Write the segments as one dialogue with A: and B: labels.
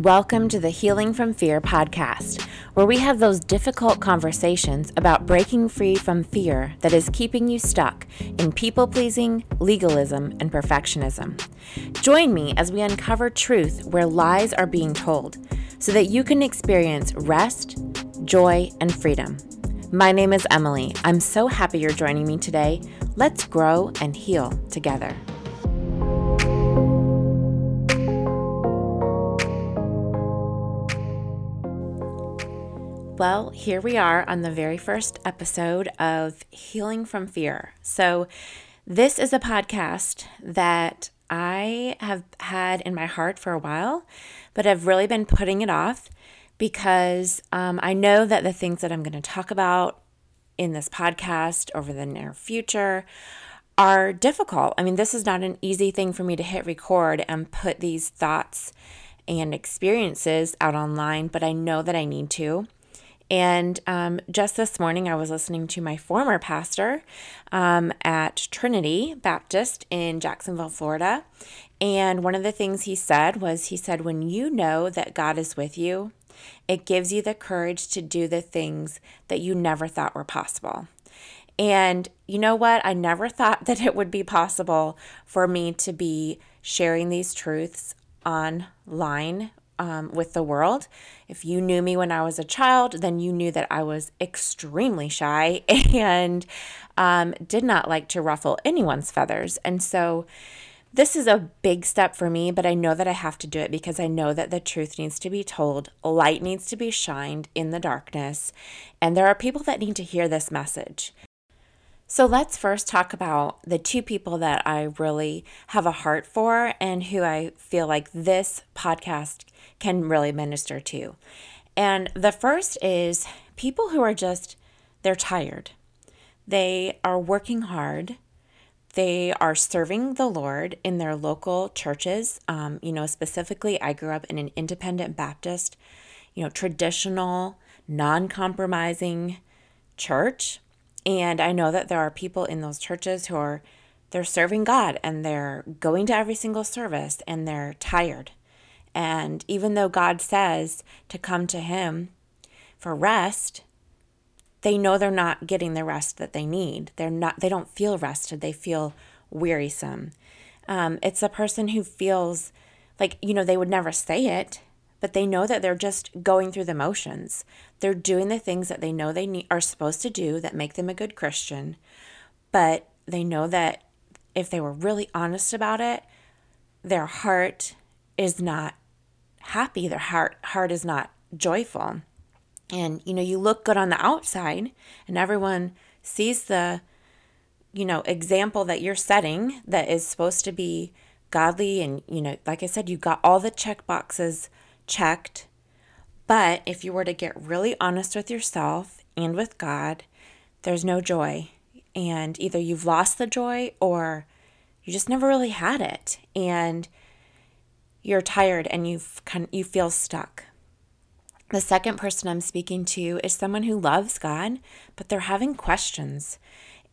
A: Welcome to the Healing from Fear podcast, where we have those difficult conversations about breaking free from fear that is keeping you stuck in people pleasing, legalism, and perfectionism. Join me as we uncover truth where lies are being told so that you can experience rest, joy, and freedom. My name is Emily. I'm so happy you're joining me today. Let's grow and heal together. Well, here we are on the very first episode of Healing from Fear. So, this is a podcast that I have had in my heart for a while, but I've really been putting it off because um, I know that the things that I'm going to talk about in this podcast over the near future are difficult. I mean, this is not an easy thing for me to hit record and put these thoughts and experiences out online, but I know that I need to. And um, just this morning, I was listening to my former pastor um, at Trinity Baptist in Jacksonville, Florida. And one of the things he said was he said, When you know that God is with you, it gives you the courage to do the things that you never thought were possible. And you know what? I never thought that it would be possible for me to be sharing these truths online um, with the world. If you knew me when I was a child, then you knew that I was extremely shy and um, did not like to ruffle anyone's feathers. And so, this is a big step for me, but I know that I have to do it because I know that the truth needs to be told, light needs to be shined in the darkness, and there are people that need to hear this message. So let's first talk about the two people that I really have a heart for and who I feel like this podcast can really minister to. And the first is people who are just, they're tired. They are working hard. They are serving the Lord in their local churches. Um, you know, specifically, I grew up in an independent Baptist, you know, traditional, non compromising church and I know that there are people in those churches who are they're serving God and they're going to every single service and they're tired. And even though God says to come to him for rest, they know they're not getting the rest that they need. They're not they don't feel rested. They feel wearisome. Um, it's a person who feels like, you know, they would never say it, but they know that they're just going through the motions. They're doing the things that they know they need, are supposed to do that make them a good Christian, but they know that if they were really honest about it, their heart is not happy, their heart heart is not joyful. And you know, you look good on the outside and everyone sees the you know, example that you're setting that is supposed to be godly and you know, like I said, you got all the check boxes checked. But if you were to get really honest with yourself and with God, there's no joy. And either you've lost the joy or you just never really had it. And you're tired and you've kind you feel stuck. The second person I'm speaking to is someone who loves God, but they're having questions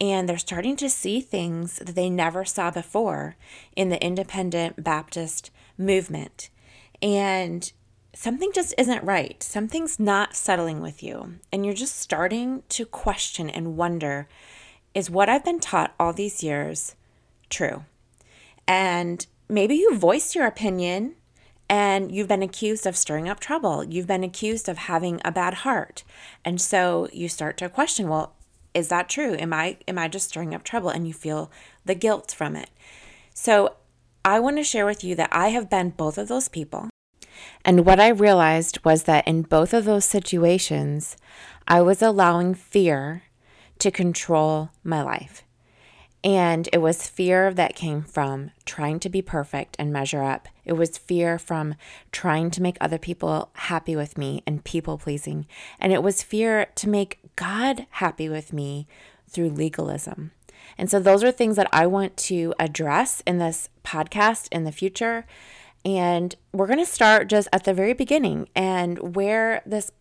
A: and they're starting to see things that they never saw before in the independent Baptist movement. And something just isn't right. Something's not settling with you. And you're just starting to question and wonder is what I've been taught all these years true? And maybe you voiced your opinion and you've been accused of stirring up trouble. You've been accused of having a bad heart. And so you start to question, well, is that true? Am I am I just stirring up trouble and you feel the guilt from it? So I want to share with you that I have been both of those people. And what I realized was that in both of those situations, I was allowing fear to control my life. And it was fear that came from trying to be perfect and measure up. It was fear from trying to make other people happy with me and people pleasing. And it was fear to make God happy with me through legalism. And so, those are things that I want to address in this podcast in the future and we're going to start just at the very beginning and where this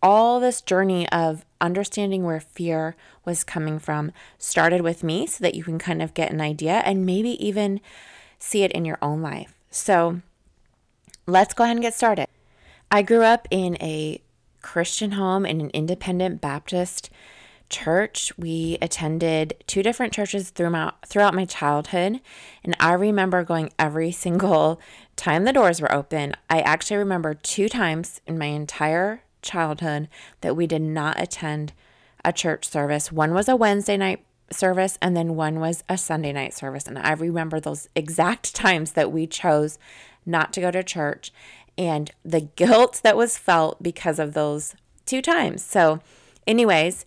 A: all this journey of understanding where fear was coming from started with me so that you can kind of get an idea and maybe even see it in your own life. So, let's go ahead and get started. I grew up in a Christian home in an independent Baptist church. We attended two different churches throughout throughout my childhood, and I remember going every single time the doors were open. I actually remember two times in my entire childhood that we did not attend a church service. One was a Wednesday night service and then one was a Sunday night service, and I remember those exact times that we chose not to go to church and the guilt that was felt because of those two times. So, anyways,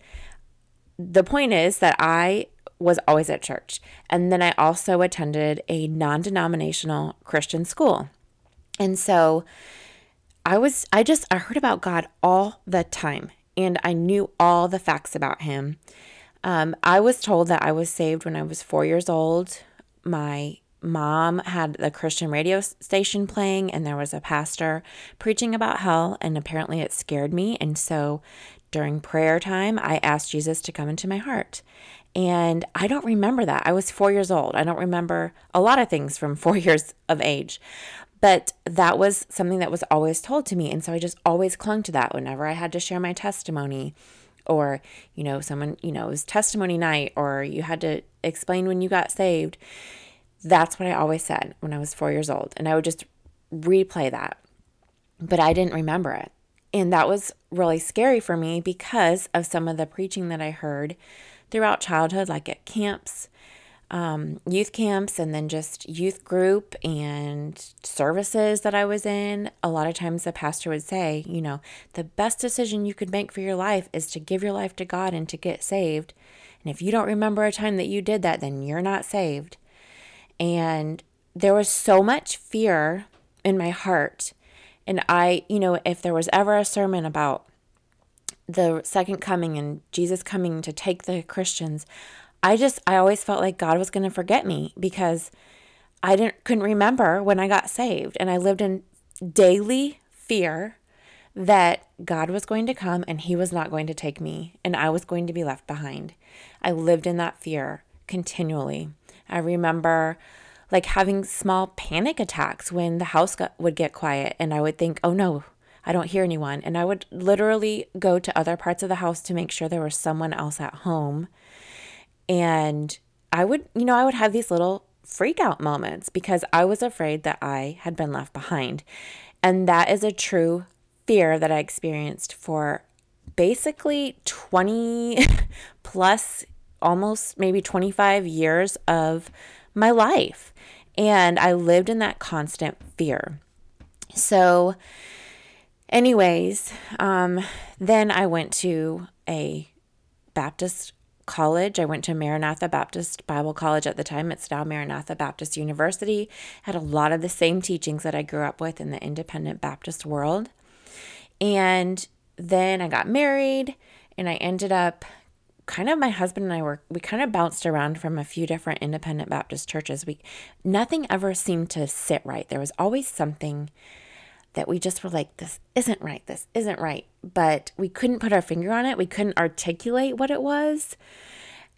A: the point is that I was always at church. And then I also attended a non denominational Christian school. And so I was, I just, I heard about God all the time and I knew all the facts about him. Um, I was told that I was saved when I was four years old. My mom had the Christian radio station playing, and there was a pastor preaching about hell, and apparently it scared me. And so during prayer time, I asked Jesus to come into my heart. And I don't remember that. I was four years old. I don't remember a lot of things from four years of age. But that was something that was always told to me. And so I just always clung to that whenever I had to share my testimony or, you know, someone, you know, it was testimony night or you had to explain when you got saved. That's what I always said when I was four years old. And I would just replay that. But I didn't remember it. And that was really scary for me because of some of the preaching that I heard throughout childhood, like at camps, um, youth camps, and then just youth group and services that I was in. A lot of times the pastor would say, you know, the best decision you could make for your life is to give your life to God and to get saved. And if you don't remember a time that you did that, then you're not saved. And there was so much fear in my heart. And I, you know, if there was ever a sermon about the second coming and Jesus coming to take the Christians, I just I always felt like God was going to forget me because I didn't couldn't remember when I got saved and I lived in daily fear that God was going to come and he was not going to take me and I was going to be left behind. I lived in that fear continually. I remember like having small panic attacks when the house got, would get quiet and I would think, "Oh no, I don't hear anyone." And I would literally go to other parts of the house to make sure there was someone else at home and I would, you know, I would have these little freak out moments because I was afraid that I had been left behind. And that is a true fear that I experienced for basically 20 plus, almost maybe 25 years of my life. And I lived in that constant fear. So, anyways, um, then I went to a Baptist college. I went to Maranatha Baptist Bible College at the time. It's now Maranatha Baptist University. Had a lot of the same teachings that I grew up with in the independent Baptist world. And then I got married and I ended up kind of my husband and I were we kind of bounced around from a few different independent Baptist churches. We nothing ever seemed to sit right. There was always something that we just were like this isn't right. This isn't right but we couldn't put our finger on it. We couldn't articulate what it was.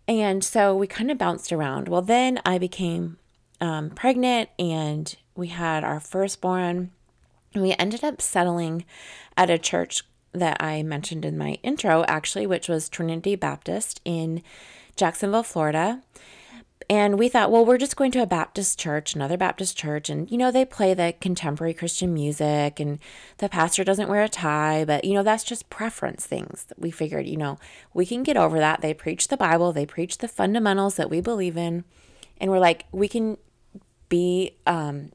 A: And so we kind of bounced around. Well, then I became um, pregnant and we had our firstborn. We ended up settling at a church that I mentioned in my intro, actually, which was Trinity Baptist in Jacksonville, Florida. And we thought, well, we're just going to a Baptist church, another Baptist church. And, you know, they play the contemporary Christian music and the pastor doesn't wear a tie. But, you know, that's just preference things. We figured, you know, we can get over that. They preach the Bible, they preach the fundamentals that we believe in. And we're like, we can be, um,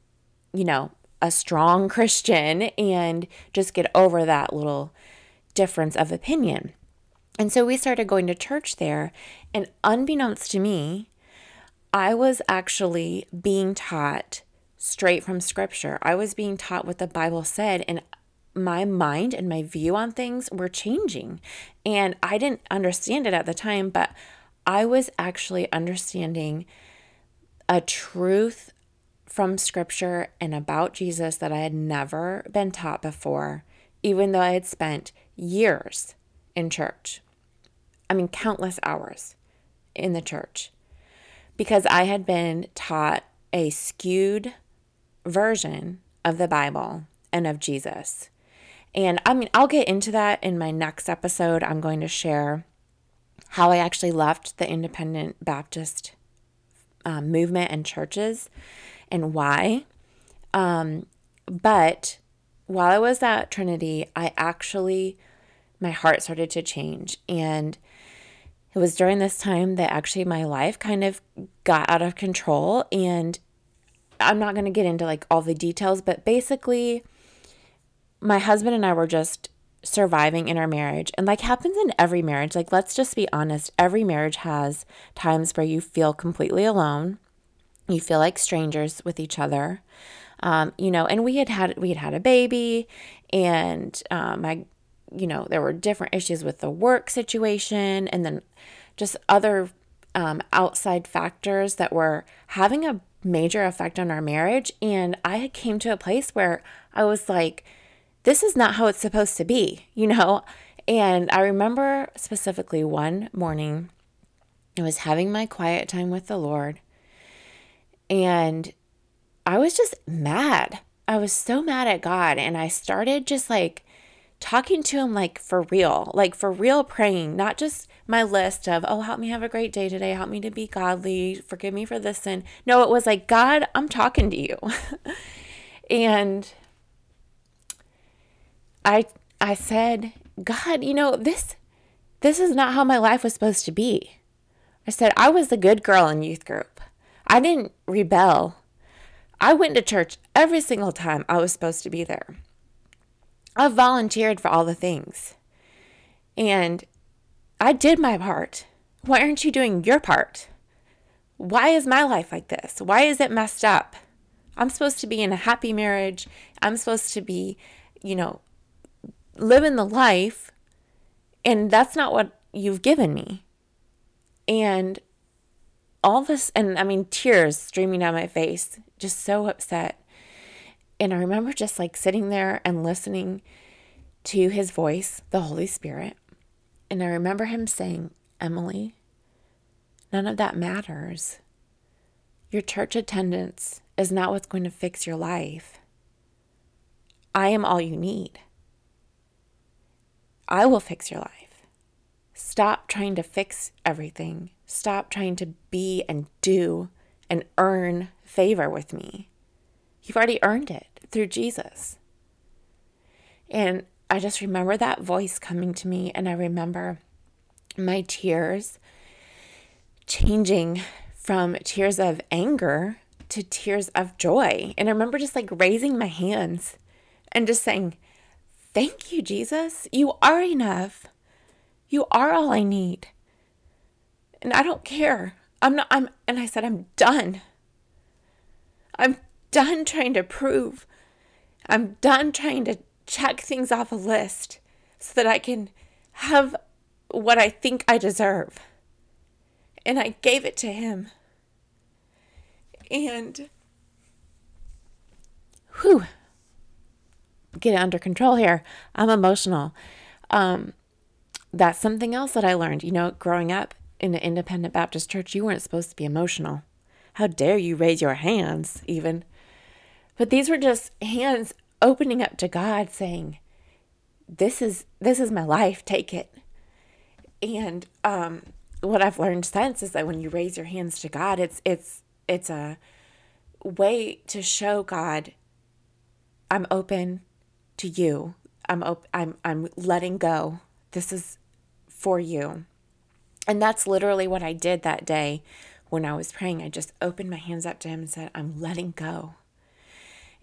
A: you know, a strong Christian and just get over that little difference of opinion. And so we started going to church there. And unbeknownst to me, I was actually being taught straight from scripture. I was being taught what the Bible said, and my mind and my view on things were changing. And I didn't understand it at the time, but I was actually understanding a truth from scripture and about Jesus that I had never been taught before, even though I had spent years in church. I mean, countless hours in the church because I had been taught a skewed version of the Bible and of Jesus. And I mean, I'll get into that in my next episode. I'm going to share how I actually left the independent Baptist um, movement and churches and why. Um, but while I was at Trinity, I actually, my heart started to change. And it was during this time that actually my life kind of got out of control. And I'm not going to get into like all the details, but basically, my husband and I were just surviving in our marriage. And like happens in every marriage, like let's just be honest, every marriage has times where you feel completely alone. You feel like strangers with each other. Um, you know, and we had had we had had a baby and um, my you know, there were different issues with the work situation and then just other um, outside factors that were having a major effect on our marriage. And I came to a place where I was like, this is not how it's supposed to be, you know? And I remember specifically one morning, I was having my quiet time with the Lord, and I was just mad. I was so mad at God. And I started just like talking to Him, like for real, like for real praying, not just my list of, oh, help me have a great day today, help me to be godly, forgive me for this sin. No, it was like, God, I'm talking to you. and I I said, God, you know, this this is not how my life was supposed to be. I said, I was the good girl in youth group. I didn't rebel. I went to church every single time I was supposed to be there. I volunteered for all the things. And I did my part. Why aren't you doing your part? Why is my life like this? Why is it messed up? I'm supposed to be in a happy marriage. I'm supposed to be, you know, living the life, and that's not what you've given me. And all this, and I mean, tears streaming down my face, just so upset. And I remember just like sitting there and listening to his voice, the Holy Spirit. And I remember him saying, Emily, none of that matters. Your church attendance is not what's going to fix your life. I am all you need. I will fix your life. Stop trying to fix everything. Stop trying to be and do and earn favor with me. You've already earned it through Jesus. And I just remember that voice coming to me, and I remember my tears changing from tears of anger to tears of joy. And I remember just like raising my hands and just saying, Thank you, Jesus. You are enough. You are all I need. And I don't care. I'm not, I'm, and I said, I'm done. I'm done trying to prove. I'm done trying to check things off a list so that I can have what I think I deserve. And I gave it to him. And, whew, get it under control here. I'm emotional. Um, that's something else that I learned. You know, growing up in an independent Baptist church, you weren't supposed to be emotional. How dare you raise your hands, even? But these were just hands opening up to God, saying, "This is this is my life. Take it." And um, what I've learned since is that when you raise your hands to God, it's it's it's a way to show God, I'm open to you. I'm op- I'm I'm letting go. This is for you. And that's literally what I did that day when I was praying. I just opened my hands up to him and said, "I'm letting go."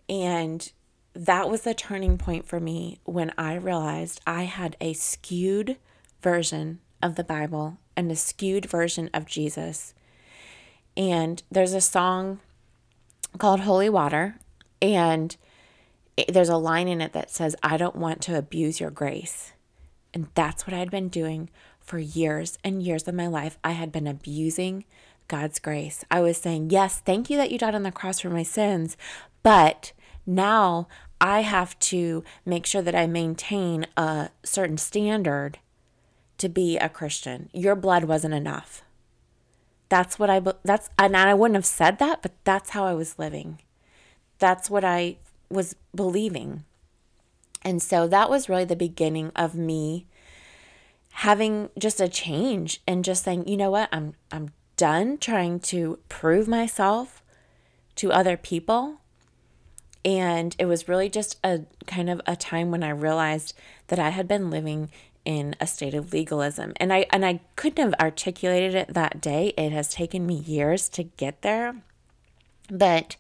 A: And that was the turning point for me when I realized I had a skewed version of the Bible and a skewed version of Jesus. And there's a song called Holy Water and there's a line in it that says, I don't want to abuse your grace. And that's what I had been doing for years and years of my life. I had been abusing God's grace. I was saying, Yes, thank you that you died on the cross for my sins, but now I have to make sure that I maintain a certain standard to be a Christian. Your blood wasn't enough. That's what I that's and I wouldn't have said that, but that's how I was living. That's what I was believing. And so that was really the beginning of me having just a change and just saying, you know what, I'm I'm done trying to prove myself to other people. And it was really just a kind of a time when I realized that I had been living in a state of legalism. And I and I couldn't have articulated it that day. It has taken me years to get there. But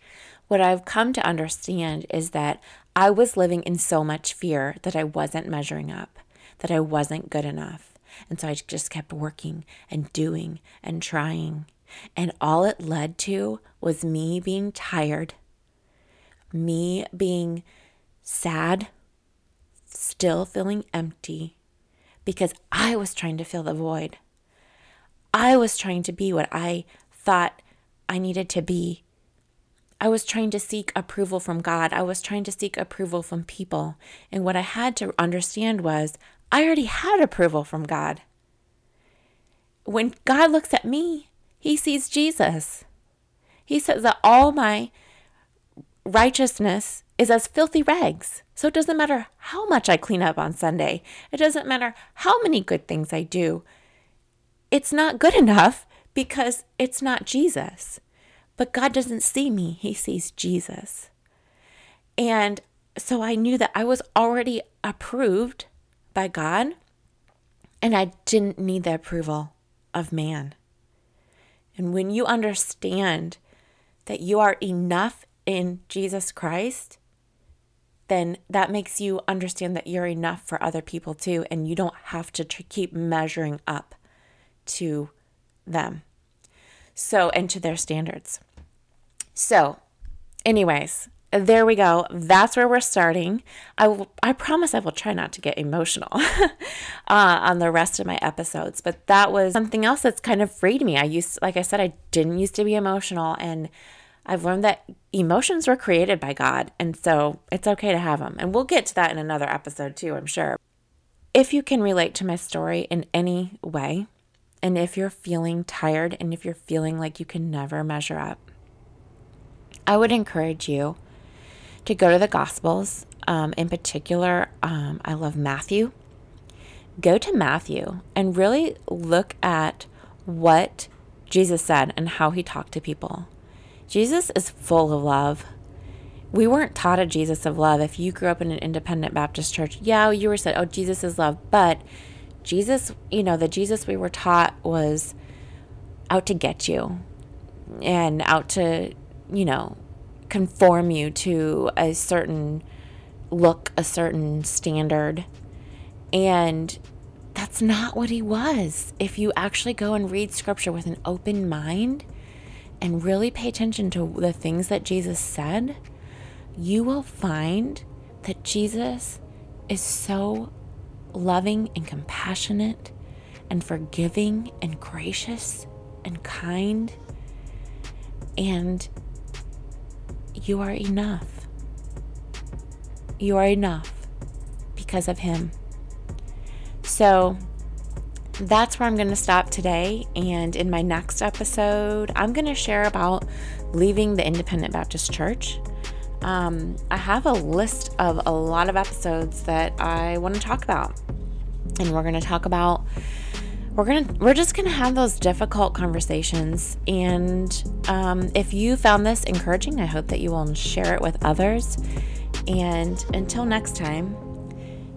A: what I've come to understand is that I was living in so much fear that I wasn't measuring up, that I wasn't good enough. And so I just kept working and doing and trying. And all it led to was me being tired, me being sad, still feeling empty because I was trying to fill the void. I was trying to be what I thought I needed to be I was trying to seek approval from God. I was trying to seek approval from people. And what I had to understand was I already had approval from God. When God looks at me, he sees Jesus. He says that all my righteousness is as filthy rags. So it doesn't matter how much I clean up on Sunday, it doesn't matter how many good things I do. It's not good enough because it's not Jesus. But God doesn't see me, He sees Jesus. And so I knew that I was already approved by God and I didn't need the approval of man. And when you understand that you are enough in Jesus Christ, then that makes you understand that you're enough for other people too, and you don't have to tr- keep measuring up to them. So, and to their standards. So, anyways, there we go. That's where we're starting. I, will, I promise I will try not to get emotional uh, on the rest of my episodes, but that was something else that's kind of freed me. I used, like I said, I didn't used to be emotional, and I've learned that emotions were created by God, and so it's okay to have them. And we'll get to that in another episode too, I'm sure. If you can relate to my story in any way, and if you're feeling tired and if you're feeling like you can never measure up, I would encourage you to go to the Gospels. Um, in particular, um, I love Matthew. Go to Matthew and really look at what Jesus said and how he talked to people. Jesus is full of love. We weren't taught a Jesus of love. If you grew up in an independent Baptist church, yeah, you were said, oh, Jesus is love. But Jesus, you know, the Jesus we were taught was out to get you and out to you know, conform you to a certain look, a certain standard. And that's not what he was. If you actually go and read scripture with an open mind and really pay attention to the things that Jesus said, you will find that Jesus is so loving and compassionate and forgiving and gracious and kind. And you are enough. You are enough because of Him. So that's where I'm going to stop today. And in my next episode, I'm going to share about leaving the Independent Baptist Church. Um, I have a list of a lot of episodes that I want to talk about. And we're going to talk about we're gonna we're just gonna have those difficult conversations and um, if you found this encouraging i hope that you will share it with others. And until next time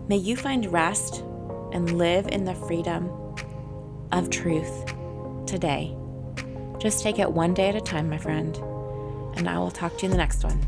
A: may you find rest and live in the freedom of truth today. Just take it one day at a time my friend and i will talk to you in the next one